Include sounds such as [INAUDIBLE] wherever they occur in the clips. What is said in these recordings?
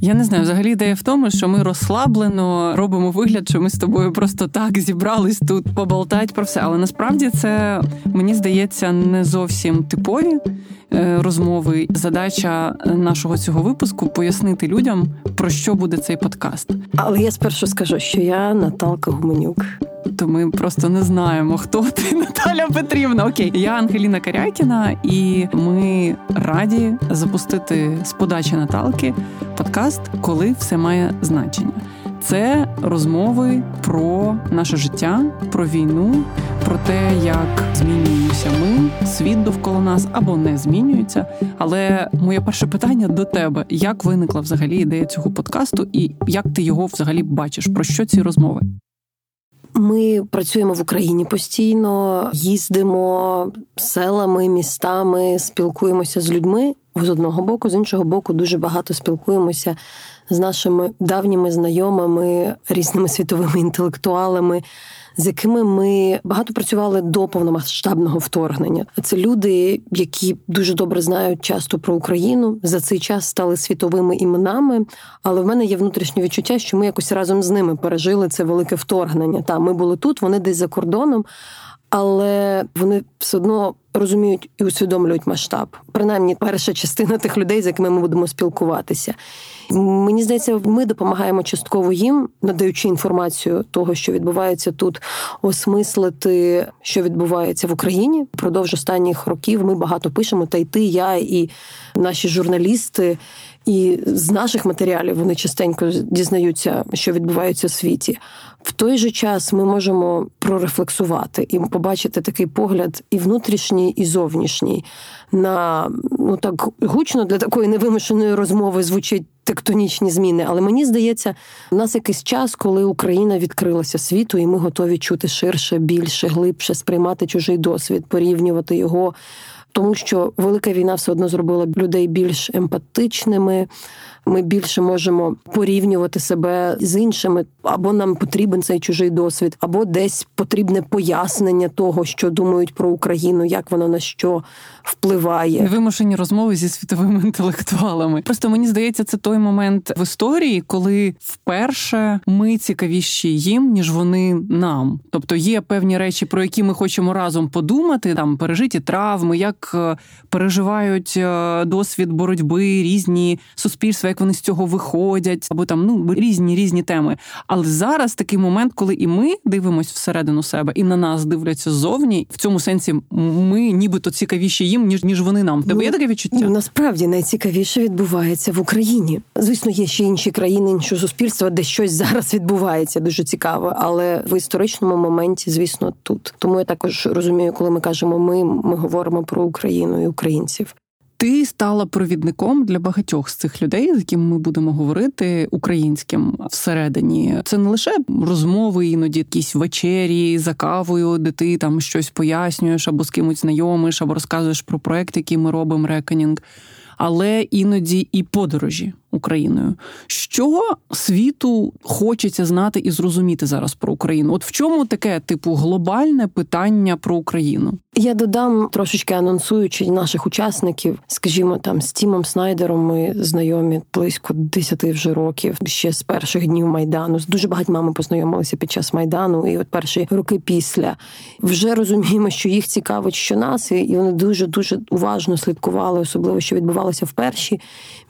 Я не знаю, взагалі ідея в тому, що ми розслаблено робимо вигляд, що ми з тобою просто так зібрались тут поболтати про все. Але насправді це мені здається не зовсім типові розмови. Задача нашого цього випуску пояснити людям, про що буде цей подкаст. Але я спершу скажу, що я Наталка Гуменюк. То ми просто не знаємо, хто ти [LAUGHS] Наталя Петрівна. Окей, я Ангеліна Карякіна, і ми раді запустити з подачі Наталки подкаст, коли все має значення. Це розмови про наше життя, про війну, про те, як змінюємося ми, світ довкола нас або не змінюється. Але моє перше питання до тебе: як виникла взагалі ідея цього подкасту, і як ти його взагалі бачиш? Про що ці розмови? Ми працюємо в Україні постійно, їздимо селами, містами, спілкуємося з людьми з одного боку, з іншого боку, дуже багато спілкуємося з нашими давніми знайомими, різними світовими інтелектуалами, з якими ми багато працювали до повномасштабного вторгнення. Це люди, які дуже добре знають часто про Україну, за цей час стали світовими іменами. Але в мене є внутрішнє відчуття, що ми якось разом з ними пережили це велике вторгнення. Та ми були тут, вони десь за кордоном. Але вони все одно розуміють і усвідомлюють масштаб. Принаймні, перша частина тих людей, з якими ми будемо спілкуватися. Мені здається, ми допомагаємо частково їм, надаючи інформацію того, що відбувається тут, осмислити, що відбувається в Україні. Продовж останніх років ми багато пишемо. Та й ти, я і наші журналісти. І з наших матеріалів вони частенько дізнаються, що відбувається у світі. В той же час ми можемо прорефлексувати і побачити такий погляд і внутрішній, і зовнішній. На ну так гучно для такої невимушеної розмови звучить тектонічні зміни. Але мені здається, в нас якийсь час, коли Україна відкрилася світу, і ми готові чути ширше, більше, глибше, сприймати чужий досвід, порівнювати його тому що велика війна все одно зробила людей більш емпатичними. Ми більше можемо порівнювати себе з іншими, або нам потрібен цей чужий досвід, або десь потрібне пояснення того, що думають про Україну, як вона на що впливає. Вимушені розмови зі світовими [LAUGHS] інтелектуалами. Просто мені здається, це той момент в історії, коли вперше ми цікавіші їм, ніж вони нам. Тобто є певні речі, про які ми хочемо разом подумати, там пережиті травми, як е, переживають е, досвід боротьби різні суспільства, як вони з цього виходять, або там ну різні різні теми. Але зараз такий момент, коли і ми дивимося всередину себе, і на нас дивляться ззовні. В цьому сенсі ми нібито цікавіші їм ніж ніж вони нам. Тебе є таке відчуття? Ну, насправді найцікавіше відбувається в Україні. Звісно, є ще інші країни, інші суспільства, де щось зараз відбувається дуже цікаво. Але в історичному моменті, звісно, тут тому я також розумію, коли ми кажемо ми, ми говоримо про Україну і українців. Ти стала провідником для багатьох з цих людей, з якими ми будемо говорити українським всередині. Це не лише розмови, іноді якісь вечері за кавою, де ти там щось пояснюєш або з кимось знайомиш, або розказуєш про проект, який ми робимо, реконінг, але іноді і подорожі. Україною. Що світу хочеться знати і зрозуміти зараз про Україну? От в чому таке типу глобальне питання про Україну? Я додам трошечки анонсуючи наших учасників, скажімо, там з Тімом Снайдером ми знайомі близько 10 вже років, ще з перших днів майдану. З дуже багатьма ми познайомилися під час майдану, і от перші роки після вже розуміємо, що їх цікавить, що нас, і вони дуже дуже уважно слідкували, особливо що відбувалося в перші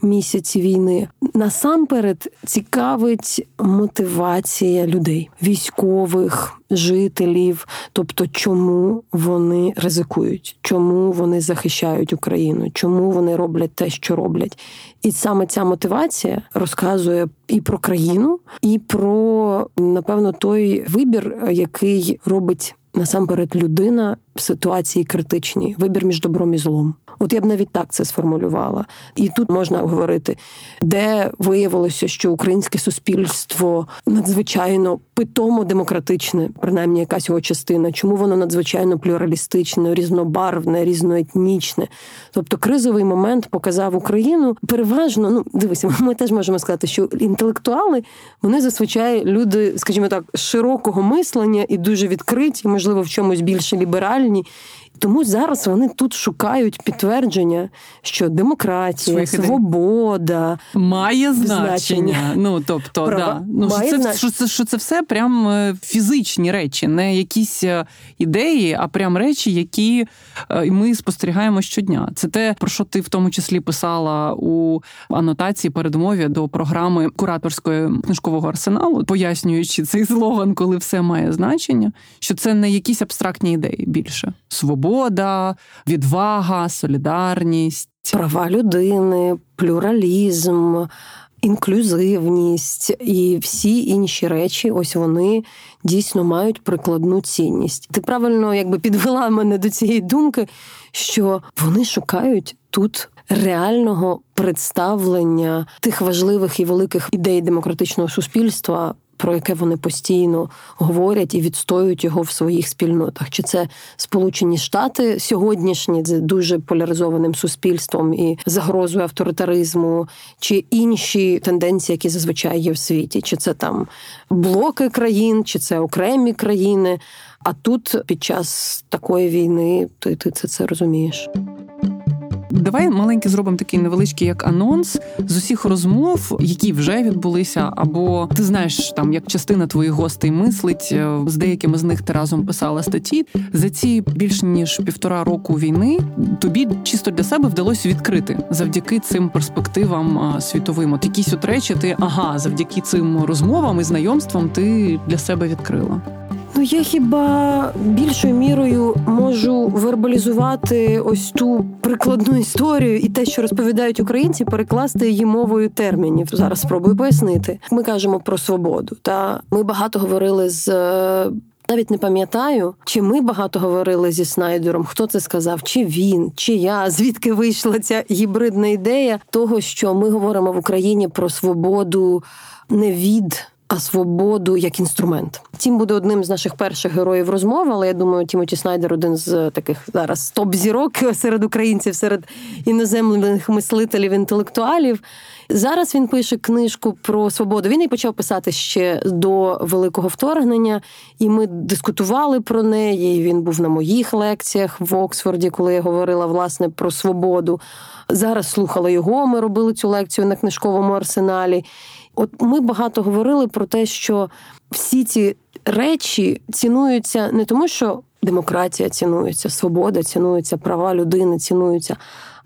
місяці війни насамперед цікавить мотивація людей, військових, жителів, тобто, чому вони ризикують, чому вони захищають Україну, чому вони роблять те, що роблять. І саме ця мотивація розказує і про країну, і про напевно той вибір, який робить насамперед людина в ситуації критичній, вибір між добром і злом. От я б навіть так це сформулювала. І тут можна говорити, де виявилося, що українське суспільство надзвичайно питомо демократичне, принаймні якась його частина, чому воно надзвичайно плюралістичне, різнобарвне, різноетнічне. Тобто кризовий момент показав Україну переважно. Ну дивися, [LAUGHS] ми теж можемо сказати, що інтелектуали вони зазвичай люди, скажімо так, широкого мислення і дуже відкриті, можливо, в чомусь більше ліберальні. Тому зараз вони тут шукають підтвердження, що демократія, Своїх свобода має значення. значення. Ну тобто, Права. да. ну має що це, що це що це все прям е, фізичні речі, не якісь е, ідеї, а прям речі, які е, ми спостерігаємо щодня. Це те, про що ти в тому числі писала у анотації передмові до програми кураторської книжкового арсеналу, пояснюючи цей злоган, коли все має значення, що це не якісь абстрактні ідеї більше свобода, відвага, солідарність, права людини, плюралізм. Інклюзивність і всі інші речі, ось вони дійсно мають прикладну цінність. Ти правильно якби підвела мене до цієї думки, що вони шукають тут реального представлення тих важливих і великих ідей демократичного суспільства про яке вони постійно говорять і відстоюють його в своїх спільнотах. Чи це Сполучені Штати сьогоднішні з дуже поляризованим суспільством і загрозою авторитаризму, чи інші тенденції, які зазвичай є в світі, чи це там блоки країн, чи це окремі країни. А тут під час такої війни ти, ти це, це розумієш. Давай маленький зробимо такий невеличкий як анонс з усіх розмов, які вже відбулися, або ти знаєш, там як частина твоїх гостей мислить е, з деякими з них ти разом писала статті. За ці більш ніж півтора року війни тобі чисто для себе вдалося відкрити завдяки цим перспективам світовим. От якісь от речі, ти ага, завдяки цим розмовам і знайомствам ти для себе відкрила. Ну, я хіба більшою мірою можу вербалізувати ось ту прикладну історію і те, що розповідають українці, перекласти її мовою термінів. Зараз спробую пояснити. Ми кажемо про свободу. Та ми багато говорили з. Навіть не пам'ятаю, чи ми багато говорили зі Снайдером, хто це сказав, чи він, чи я, звідки вийшла ця гібридна ідея того, що ми говоримо в Україні про свободу не від а свободу як інструмент. Тім буде одним з наших перших героїв розмови, але я думаю, Тімоті Снайдер один з таких зараз топ-зірок [LAUGHS] серед українців, серед іноземних мислителів, інтелектуалів. Зараз він пише книжку про свободу. Він її почав писати ще до великого вторгнення, і ми дискутували про неї. Він був на моїх лекціях в Оксфорді, коли я говорила власне про свободу. Зараз слухала його. Ми робили цю лекцію на книжковому арсеналі. От ми багато говорили про те, що всі ці речі цінуються не тому, що демократія цінується, свобода цінується, права людини цінуються,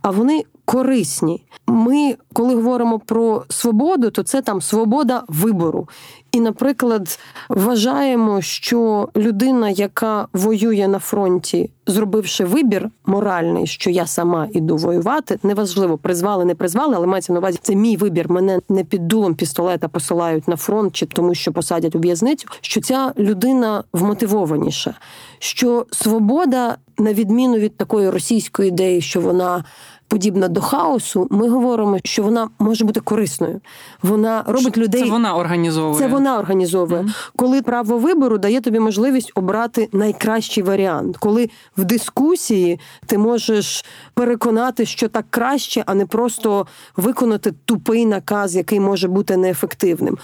а вони корисні. Ми, коли говоримо про свободу, то це там свобода вибору. І, наприклад, вважаємо, що людина, яка воює на фронті, зробивши вибір моральний, що я сама іду воювати, неважливо, призвали, не призвали, але мається на увазі це мій вибір. Мене не під дулом пістолета посилають на фронт, чи тому, що посадять у в'язницю. Що ця людина вмотивованіша, що свобода, на відміну від такої російської ідеї, що вона подібна до хаосу, ми говоримо, що вона може бути корисною. Вона робить людей. Це вона організовує. Це вона організовує. Mm-hmm. Коли право вибору дає тобі можливість обрати найкращий варіант, коли в дискусії ти можеш переконати, що так краще, а не просто виконати тупий наказ, який може бути неефективним.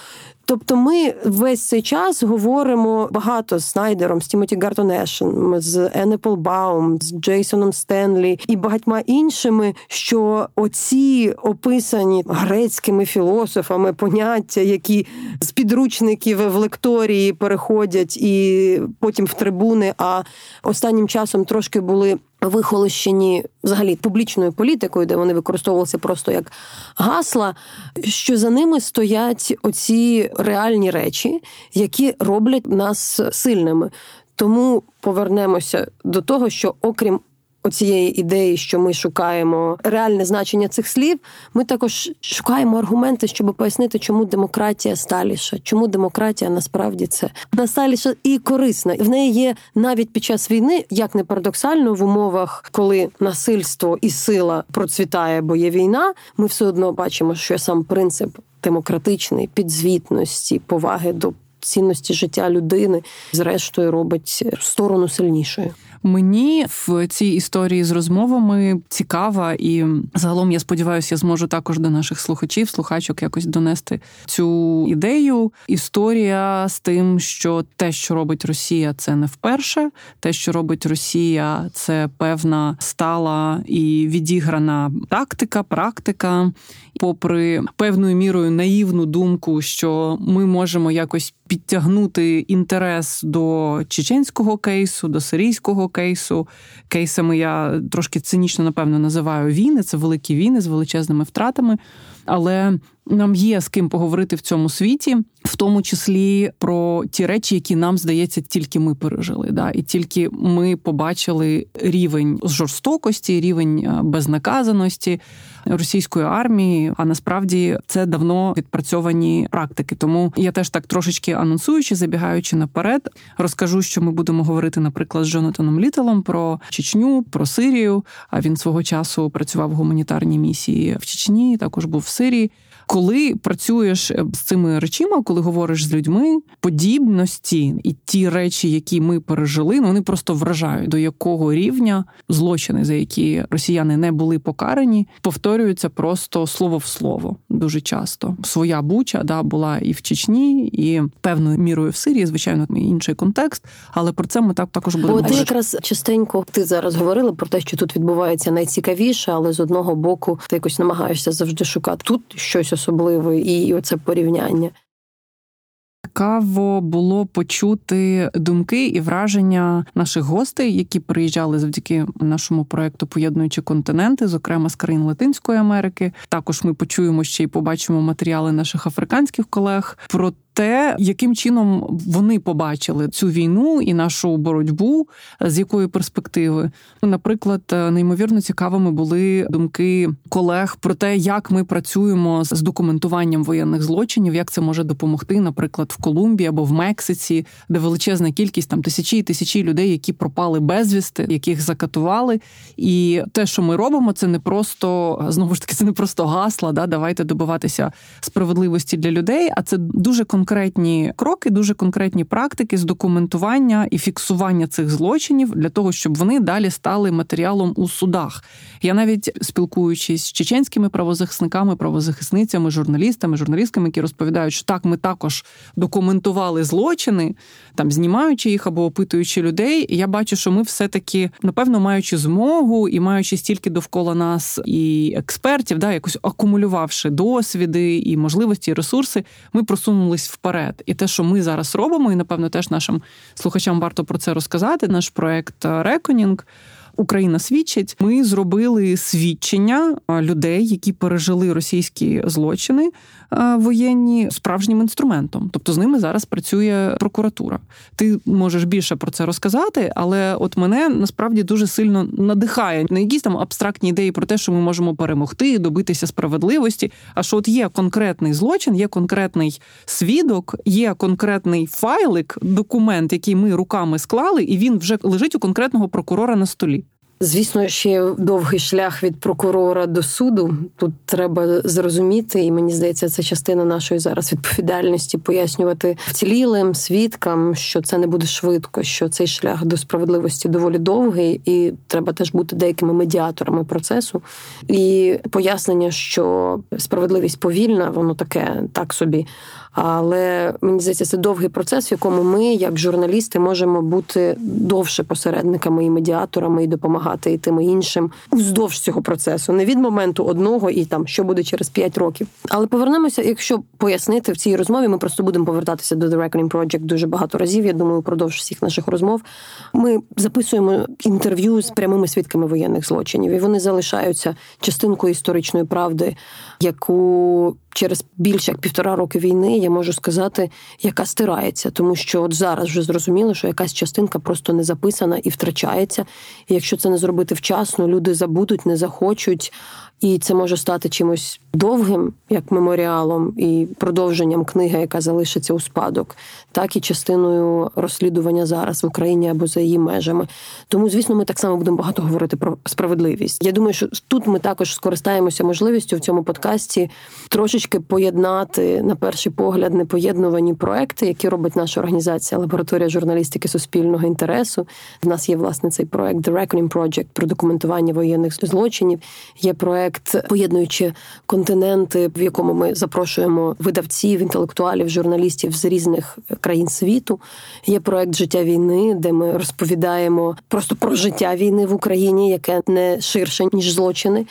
Тобто, ми весь цей час говоримо багато з Снайдером, з Тімоті Гартонешем, з Енепл Баум, з Джейсоном Стенлі і багатьма іншими, що оці описані грецькими філософами поняття, які з підручників в лекторії переходять і потім в трибуни, а останнім часом трошки були вихолощені взагалі публічною політикою, де вони використовувалися просто як гасла, що за ними стоять оці реальні речі, які роблять нас сильними. Тому повернемося до того, що окрім оцієї ідеї, що ми шукаємо реальне значення цих слів, ми також шукаємо аргументи, щоб пояснити, чому демократія сталіша, чому демократія насправді це насталіша і корисна. В неї є навіть під час війни, як не парадоксально, в умовах, коли насильство і сила процвітає, бо є війна. Ми все одно бачимо, що сам принцип демократичний підзвітності, поваги до цінності життя людини, зрештою робить сторону сильнішою. Мені в цій історії з розмовами цікава, і загалом я сподіваюся, я зможу також до наших слухачів, слухачок якось донести цю ідею. Історія з тим, що те, що робить Росія, це не вперше. Те, що робить Росія, це певна стала і відіграна тактика, практика, попри певною мірою наївну думку, що ми можемо якось підтягнути інтерес до чеченського кейсу, до сирійського кейсу. Кейсами я трошки цинічно, напевно, називаю війни. Це великі війни з величезними втратами. Але нам є з ким поговорити в цьому світі, в тому числі про ті речі, які нам здається, тільки ми пережили. Да? І тільки ми побачили рівень жорстокості, рівень е, безнаказаності російської армії. А насправді це давно відпрацьовані практики. Тому я теж так трошечки анонсуючи, забігаючи наперед, розкажу, що ми будемо говорити, наприклад, з Джонатаном Літелом про Чечню, про Сирію. А він свого часу працював в гуманітарній місії в Чечні, також був в Сирії. Коли працюєш е, з цими речима, коли говориш з людьми, подібності і ті речі, які ми пережили, ну вони просто вражають, до якого рівня злочини, за які росіяни не були покарані, повторюються просто слово в слово дуже часто. Своя буча да була і в Чечні, і певною мірою в Сирії, звичайно, інший контекст. Але про це ми так також будемо. Бо ти якраз частенько ти зараз говорила про те, що тут відбувається найцікавіше, але з одного боку ти якось намагаєшся завжди шукати тут щось особливе, і оце порівняння. Цікаво було почути думки і враження наших гостей, які приїжджали завдяки нашому проекту Поєднуючи континенти, зокрема з країн Латинської Америки. Також ми почуємо ще й побачимо матеріали наших африканських колег про те, яким чином вони побачили цю війну і нашу боротьбу, з якої перспективи. Наприклад, неймовірно цікавими були думки колег про те, як ми працюємо з документуванням воєнних злочинів, як це може допомогти, наприклад, в Колумбії або в Мексиці, де величезна кількість там тисячі і тисячі людей, які пропали безвісти, яких закатували. І те, що ми робимо, це не просто знову ж таки, це не просто гасла. Да, давайте добиватися справедливості для людей, а це дуже конкретно конкретні кроки, дуже конкретні практики з документування і фіксування цих злочинів для того, щоб вони далі стали матеріалом у судах. Я навіть спілкуючись з чеченськими правозахисниками, правозахисницями, журналістами, журналістками, які розповідають, що так, ми також документували злочини, там знімаючи їх або опитуючи людей. Я бачу, що ми все-таки, напевно, маючи змогу і маючи стільки довкола нас і експертів, да, якось акумулювавши досвіди і можливості, і ресурси, ми просунулись вперед. І те, що ми зараз робимо, і напевно теж нашим слухачам варто про це розказати. Наш проект Реконінг. Україна свідчить. Ми зробили свідчення людей, які пережили російські злочини воєнні справжнім інструментом. Тобто з ними зараз працює прокуратура. Ти можеш більше про це розказати, але от мене насправді дуже сильно надихає не якісь там абстрактні ідеї про те, що ми можемо перемогти, добитися справедливості. А що от є конкретний злочин, є конкретний свідок, є конкретний файлик, документ, який ми руками склали, і він вже лежить у конкретного прокурора на столі. Звісно, ще довгий шлях від прокурора до суду. Тут треба зрозуміти, і мені здається, це частина нашої зараз відповідальності пояснювати вцілілим свідкам, що це не буде швидко, що цей шлях до справедливості доволі довгий, і треба теж бути деякими медіаторами процесу. І пояснення, що справедливість повільна, воно таке так собі. Але мені здається, це довгий процес, в якому ми, як журналісти, можемо бути довше посередниками і медіаторами і допомагати і тим і іншим уздовж цього процесу, не від моменту одного і там що буде через п'ять років. Але повернемося, якщо пояснити в цій розмові, ми просто будемо повертатися до The Reckoning Project дуже багато разів. Я думаю, впродовж всіх наших розмов ми записуємо інтерв'ю з прямими свідками воєнних злочинів, і вони залишаються частинкою історичної правди, яку через більше як півтора роки війни я можу сказати, яка стирається, тому що от зараз вже зрозуміло, що якась частинка просто не записана і втрачається. І якщо це не зробити вчасно, люди забудуть, не захочуть і це може стати чимось довгим, як меморіалом, і продовженням книги, яка залишиться у спадок, так і частиною розслідування зараз в Україні або за її межами. Тому, звісно, ми так само будемо багато говорити про справедливість. Я думаю, що тут ми також скористаємося можливістю в цьому подкасті трошечки поєднати на перший погляд непоєднувані проекти, які робить наша організація лабораторія журналістики суспільного інтересу. В нас є власне цей проект The Reckoning Project про документування воєнних злочинів. Є проект, поєднуючи континенти, в якому ми запрошуємо видавців, інтелектуалів, журналістів з різних країн світу. Є проект Життя війни, де ми розповідаємо просто про життя війни в Україні, яке не ширше ніж злочини.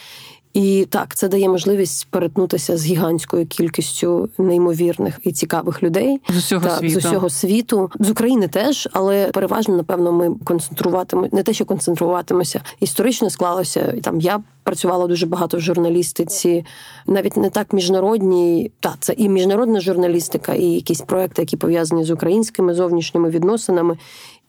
І так, це дає можливість перетнутися з гігантською кількістю неймовірних і цікавих людей з усього так, світу. з усього світу, з України теж, але переважно, напевно, ми концентруватимемо не те, що концентруватимося. Історично склалося там. Я працювала дуже багато в журналістиці, навіть не так міжнародній. Та це і міжнародна журналістика, і якісь проекти, які пов'язані з українськими зовнішніми відносинами.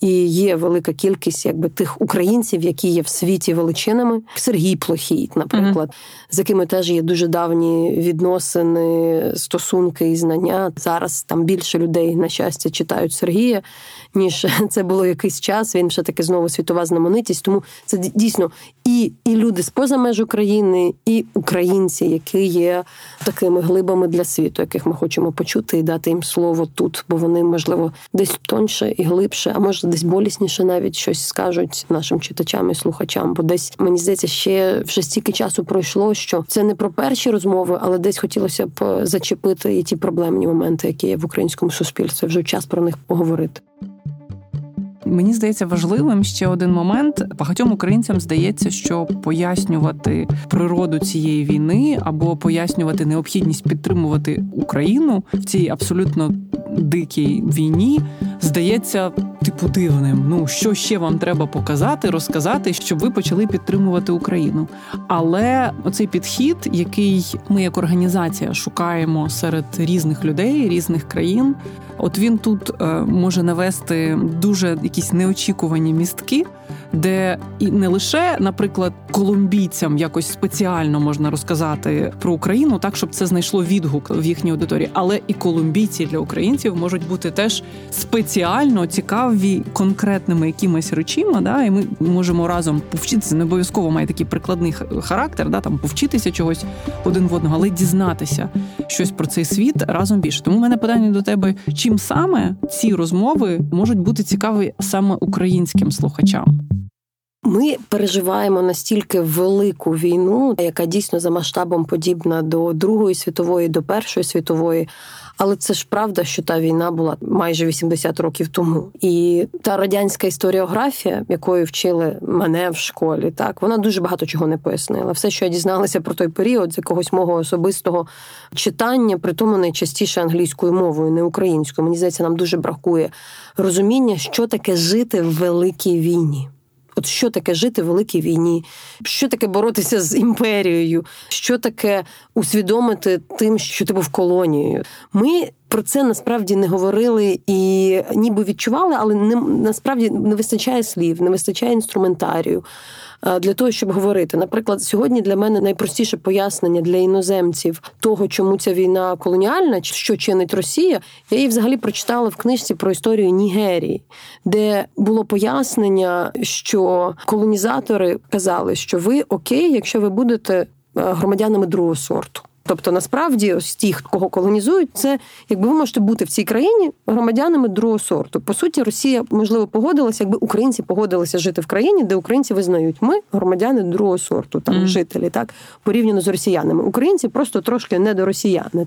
І є велика кількість якби тих українців, які є в світі величинами. Сергій Плохій, наприклад, mm-hmm. з якими теж є дуже давні відносини, стосунки і знання. Зараз там більше людей, на щастя, читають Сергія, ніж [LAUGHS] це було якийсь час. Він ще таки знову світова знаменитість. Тому це дійсно і, і люди з поза меж України, і українці, які є такими глибами для світу, яких ми хочемо почути і дати їм слово тут, бо вони можливо десь тоньше і глибше, а може десь болісніше навіть щось скажуть нашим читачам і слухачам. Бо десь мені здається, ще вже стільки часу пройшло, що це не про перші розмови, але десь хотілося б зачепити і ті проблемні моменти, які є в українському суспільстві. Вже час про них поговорити. Мені здається важливим ще один момент. Багатьом українцям здається, що пояснювати природу цієї війни або пояснювати необхідність підтримувати Україну в цій абсолютно дикій війні здається типу дивним. Ну що ще вам треба показати, розказати, щоб ви почали підтримувати Україну. Але оцей підхід, який ми як організація шукаємо серед різних людей, різних країн, от він тут е, може навести дуже якісь неочікувані містки де і не лише, наприклад, колумбійцям якось спеціально можна розказати про Україну, так щоб це знайшло відгук в їхній аудиторії, але і колумбійці для українців можуть бути теж спеціально цікаві конкретними якимись речима. Да, і ми можемо разом повчитися. Не обов'язково має такий прикладний характер, да там повчитися чогось один в одного, але дізнатися щось про цей світ разом більше. Тому в мене питання до тебе: чим саме ці розмови можуть бути цікаві саме українським слухачам? Ми переживаємо настільки велику війну, яка дійсно за масштабом подібна до Другої світової, до Першої світової. Але це ж правда, що та війна була майже 80 років тому. І та радянська історіографія, якою вчили мене в школі, так вона дуже багато чого не пояснила. Все, що я дізналася про той період, з якогось мого особистого читання, при тому найчастіше англійською мовою, не українською. Мені здається, нам дуже бракує розуміння, що таке жити в великій війні. От що таке жити в великій війні, що таке боротися з імперією, що таке усвідомити тим, що ти був колонією. Ми про це насправді не говорили і ніби відчували, але не насправді не вистачає слів, не вистачає інструментарію. Е, для того, щоб говорити. Наприклад, сьогодні для мене найпростіше пояснення для іноземців того, чому ця війна колоніальна, що чинить Росія. Я її взагалі прочитала в книжці про історію Нігерії, де було пояснення, що колонізатори казали, що ви окей, якщо ви будете е, громадянами другого сорту. Тобто, насправді, ось ті, кого колонізують, це якби ви можете бути в цій країні громадянами другого сорту. По суті, Росія можливо погодилася, якби українці погодилися жити в країні, де українці визнають, ми громадяни другого сорту, там mm. жителі, так порівняно з росіянами. Українці просто трошки не до росіяни.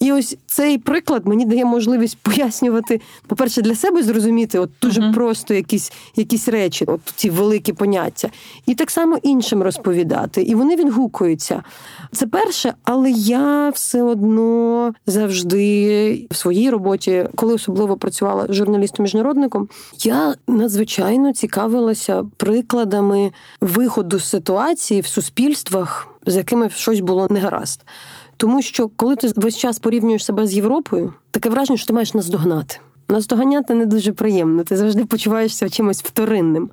І ось цей приклад мені дає можливість пояснювати, по-перше, для себе зрозуміти, от дуже uh-huh. просто якісь якісь речі, от ці великі поняття, і так само іншим розповідати. І вони відгукуються. Це перше, але я все одно завжди в своїй роботі, коли особливо працювала журналістом-міжнародником, я надзвичайно цікавилася прикладами виходу з ситуації в суспільствах, з якими щось було негаразд. Тому що коли ти весь час порівнюєш себе з Європою, таке враження, що ти маєш наздогнати. Наздоганяти не дуже приємно. Ти завжди почуваєшся чимось вторинним.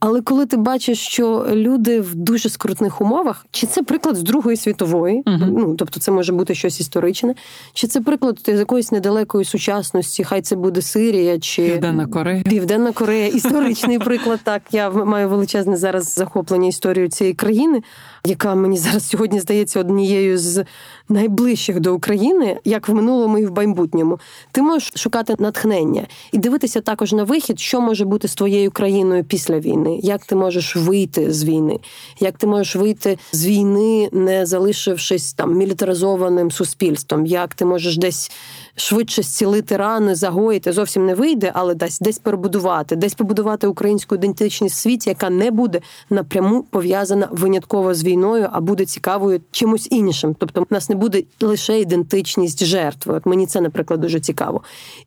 Але коли ти бачиш, що люди в дуже скрутних умовах, чи це приклад з Другої світової, uh-huh. ну тобто це може бути щось історичне, чи це приклад з якоїсь недалекої сучасності, хай це буде Сирія чи Південна Корея. Південна Корея, історичний приклад. Так я маю величезне зараз захоплення історією цієї країни, яка мені зараз сьогодні здається однією з найближчих до України, як в минулому і в майбутньому. Ти можеш шукати натхнення і дивитися також на вихід, що може бути з твоєю країною після війни, як ти можеш вийти з війни, як ти можеш вийти з війни, не залишившись там мілітаризованим суспільством, як ти можеш десь швидше зцілити рани, загоїти зовсім не вийде, але десь десь перебудувати, десь побудувати українську ідентичність в світі, яка не буде напряму пов'язана винятково з війною, а буде цікавою чимось іншим. Тобто, в нас не буде лише ідентичність жертви. От мені це, наприклад, дуже цікаво.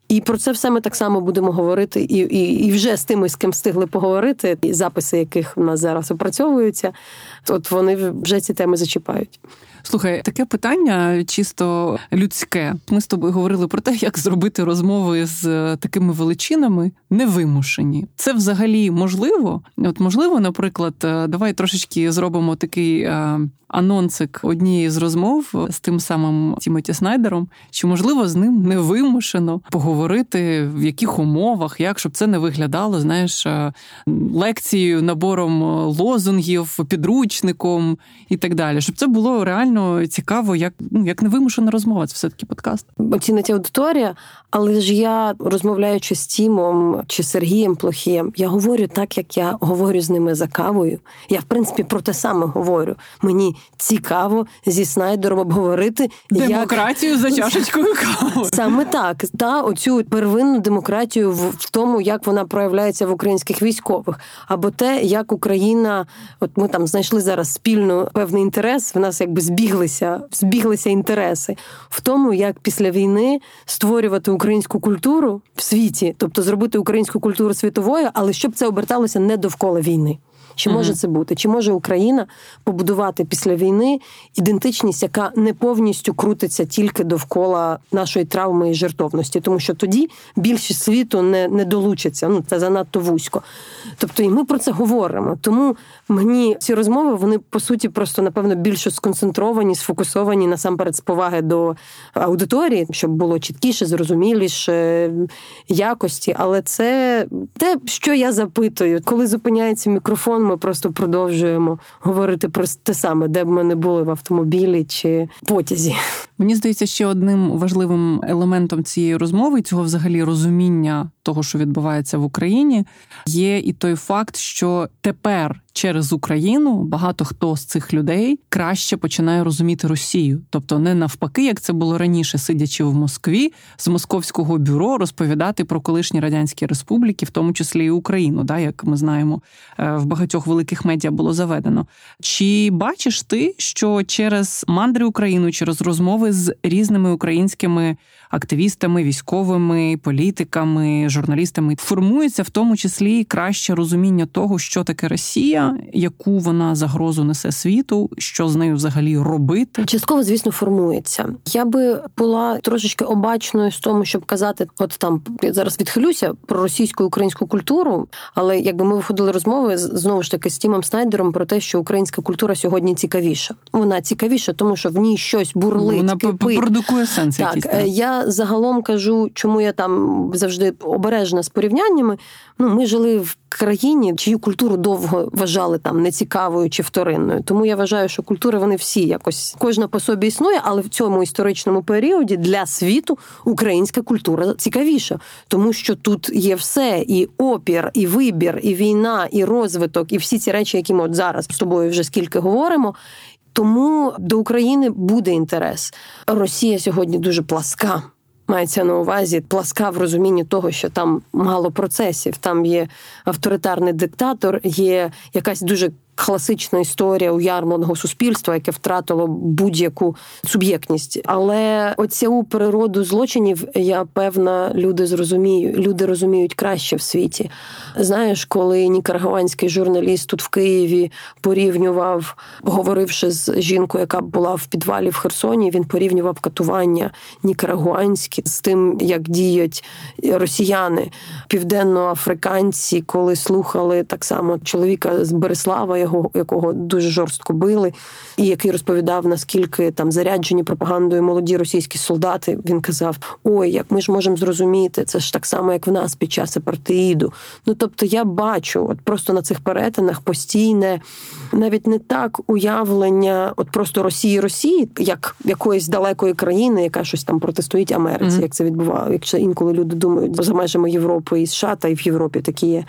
І про це все ми так само будемо говорити, і і, і вже з тими, з ким встигли поговорити, і записи яких в нас зараз опрацьовуються, от вони вже ці теми зачіпають. Слухай, таке питання чисто людське. Ми з тобою говорили про те, як зробити розмови з е, такими величинами невимушені. Це взагалі можливо? От можливо, наприклад, е, давай трошечки зробимо такий е, анонсик однієї з розмов з тим самим Тімоті Снайдером, чи можливо з ним невимушено поговорити в яких умовах, як щоб це не виглядало, знаєш, лекцією, набором лозунгів, підручником і так далі, щоб це було реально цікаво, як ну як невимушена розмова. Це все таки подкаст. Оцінить аудиторія, але ж я розмовляючи з Тімом чи Сергієм Плохієм, я говорю так, як я говорю з ними за кавою. Я в принципі про те саме говорю. Мені цікаво зі Снайдером обговорити демократію як... за чашечкою [LAUGHS] кави. Саме так, та оцю первинну демократію в, в тому, як вона проявляється в українських військових, або те, як Україна, от ми там знайшли зараз спільно певний інтерес. В нас якби збіглися, збіглися інтереси в тому, як після війни створювати українську культуру в світі, тобто зробити українську культуру світовою, але щоб це оберталося не довкола війни. Чи може це бути? Чи може Україна побудувати після війни ідентичність, яка не повністю крутиться тільки довкола нашої травми і жертовності? Тому що тоді більшість світу не не долучиться. Ну це занадто вузько. Тобто, і ми про це говоримо. Тому мені ці розмови вони по суті просто напевно більше сконцентровані, сфокусовані насамперед з поваги до аудиторії, щоб було чіткіше, зрозуміліше якості. Але це те, що я запитую, коли зупиняється мікрофон ми просто продовжуємо говорити про те саме, де б ми не були в автомобілі чи потязі. Мені здається, ще одним важливим елементом цієї розмови, цього взагалі розуміння того, що відбувається в Україні, є і той факт, що тепер через Україну багато хто з цих людей краще починає розуміти Росію, тобто не навпаки, як це було раніше, сидячи в Москві з московського бюро розповідати про колишні радянські республіки, в тому числі і Україну, да, як ми знаємо, е, в багатьох великих медіа було заведено. Чи бачиш ти, що через мандри Україну, через розмови з різними українськими активістами, військовими, політиками, журналістами формується в тому числі краще розуміння того, що таке Росія, яку вона загрозу несе світу, що з нею взагалі робити? Частково, звісно, формується. Я би була трошечки обачною з тому, щоб казати, от там я зараз відхилюся про російську українську культуру, але якби ми виходили розмови знову ж таки з Тімом Снайдером про те, що українська культура сьогодні цікавіша. Вона цікавіша, тому що в ній щось бурлить. Вона кипить. продукує сенс. Так, якийсь, так. я загалом кажу, чому я там завжди обережна з порівняннями. Ну, ми жили в країні, чию культуру довго вважали там нецікавою чи вторинною. Тому я вважаю, що культури вони всі якось кожна по собі існує, але в цьому історичному періоді для світу українська культура цікавіша, тому що тут є все: і опір, і вибір, і війна, і розвиток, і всі ці речі, які ми от зараз з тобою вже скільки говоримо. Тому до України буде інтерес. Росія сьогодні дуже пласка. Мається на увазі пласка в розумінні того, що там мало процесів. Там є авторитарний диктатор, є якась дуже класична історія уярмленого суспільства, яке втратило будь-яку суб'єктність. Але оцю природу злочинів я певна, люди зрозуміють. Люди розуміють краще в світі. Знаєш, коли нікарагуанський журналіст тут в Києві порівнював, говоривши з жінкою, яка була в підвалі в Херсоні, він порівнював катування нікарагуанські з тим, як діють росіяни, південноафриканці, коли слухали так само чоловіка з Береслава, його якого дуже жорстко били, і який розповідав, наскільки там заряджені пропагандою молоді російські солдати. Він казав: Ой, як ми ж можемо зрозуміти, це ж так само, як в нас під час апартеїду. Ну тобто, я бачу, от просто на цих перетинах постійне, навіть не так уявлення, от просто Росії Росії, як якоїсь далекої країни, яка щось там протистоїть Америці, mm-hmm. як це відбувало. Якщо інколи люди думають за межами Європи і США, та й в Європі такі є.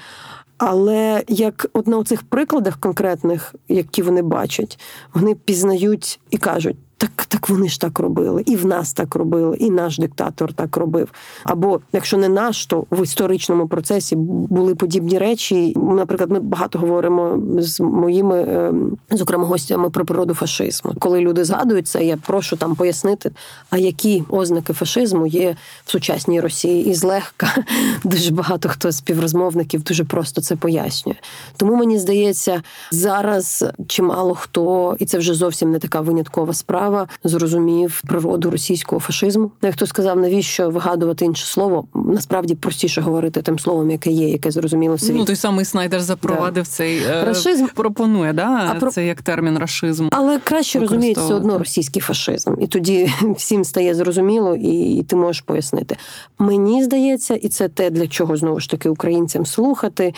Але як от на цих прикладах конкретних, які вони бачать, вони пізнають і кажуть: так так вони ж так робили, і в нас так робили, і наш диктатор так робив. Або якщо не наш, то в історичному процесі були подібні речі. Наприклад, ми багато говоримо з моїми, ем, зокрема, гостями про природу фашизму. Коли люди згадують це, я прошу там пояснити, а які ознаки фашизму є в сучасній Росії, і злегка [LAUGHS] дуже багато хто з співрозмовників дуже просто це пояснює. Тому мені здається, зараз чимало хто, і це вже зовсім не така виняткова справа справа зрозумів природу російського фашизму. Як хто сказав, навіщо вигадувати інше слово? Насправді простіше говорити тим словом, яке є, яке зрозуміло світ. Ну той самий Снайдер запровадив да. цей е, рашизм. Пропонує да а це як термін рашизм, але краще розуміють все одно російський фашизм, і тоді [LAUGHS] всім стає зрозуміло, і ти можеш пояснити. Мені здається, і це те, для чого знову ж таки українцям слухати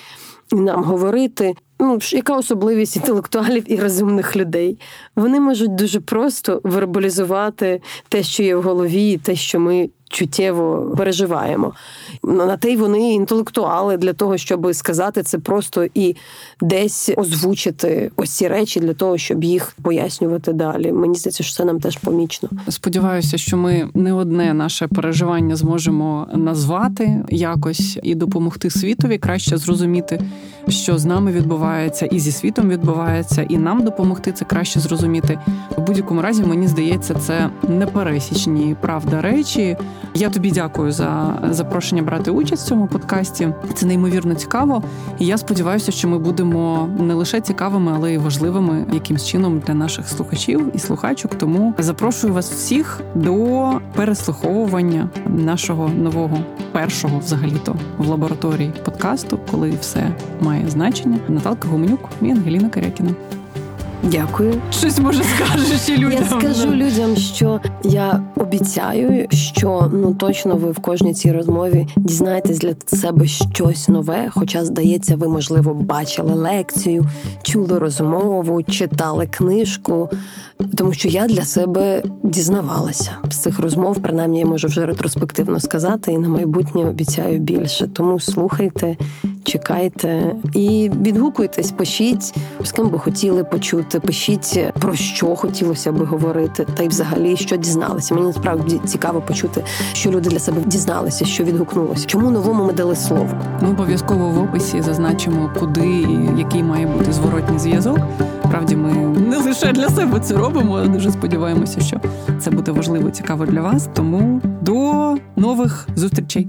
і нам говорити. Ну, яка особливість інтелектуалів і розумних людей? Вони можуть дуже просто вербалізувати те, що є в голові, те, що ми чуттєво переживаємо. На те й вони інтелектуали для того, щоб сказати це просто і десь озвучити ось ці речі для того, щоб їх пояснювати далі. Мені здається, що це нам теж помічно. Сподіваюся, що ми не одне наше переживання зможемо назвати якось і допомогти світові краще зрозуміти, що з нами відбувається, і зі світом відбувається, і нам допомогти це краще зрозуміти. В будь-якому разі мені здається, це непересічні правда речі. Я тобі дякую за запрошення брати участь в цьому подкасті. Це неймовірно цікаво. І я сподіваюся, що ми будемо не лише цікавими, але й важливими якимсь чином для наших слухачів і слухачок. Тому запрошую вас всіх до переслуховування нашого нового першого взагалі-то в лабораторії подкасту, коли все має значення. Наталка Гуменюк і Ангеліна Карякіна. Дякую. Щось може скажеш і людям. Я скажу людям, що я обіцяю, що ну точно ви в кожній цій розмові дізнаєтесь для себе щось нове. Хоча, здається, ви, можливо, бачили лекцію, чули розмову, читали книжку. Тому що я для себе дізнавалася з цих розмов, принаймні я можу вже ретроспективно сказати, і на майбутнє обіцяю більше. Тому слухайте, чекайте і відгукуйтесь, пишіть, з ким би хотіли почути. Пишіть про що хотілося би говорити, та й взагалі що дізналися. Мені насправді цікаво почути, що люди для себе дізналися, що відгукнулося. Чому новому ми дали слово? Ми обов'язково в описі зазначимо, куди і який має бути зворотній зв'язок. Справді, ми не лише для себе це робимо. Дуже сподіваємося, що це буде важливо цікаво для вас. Тому до нових зустрічей.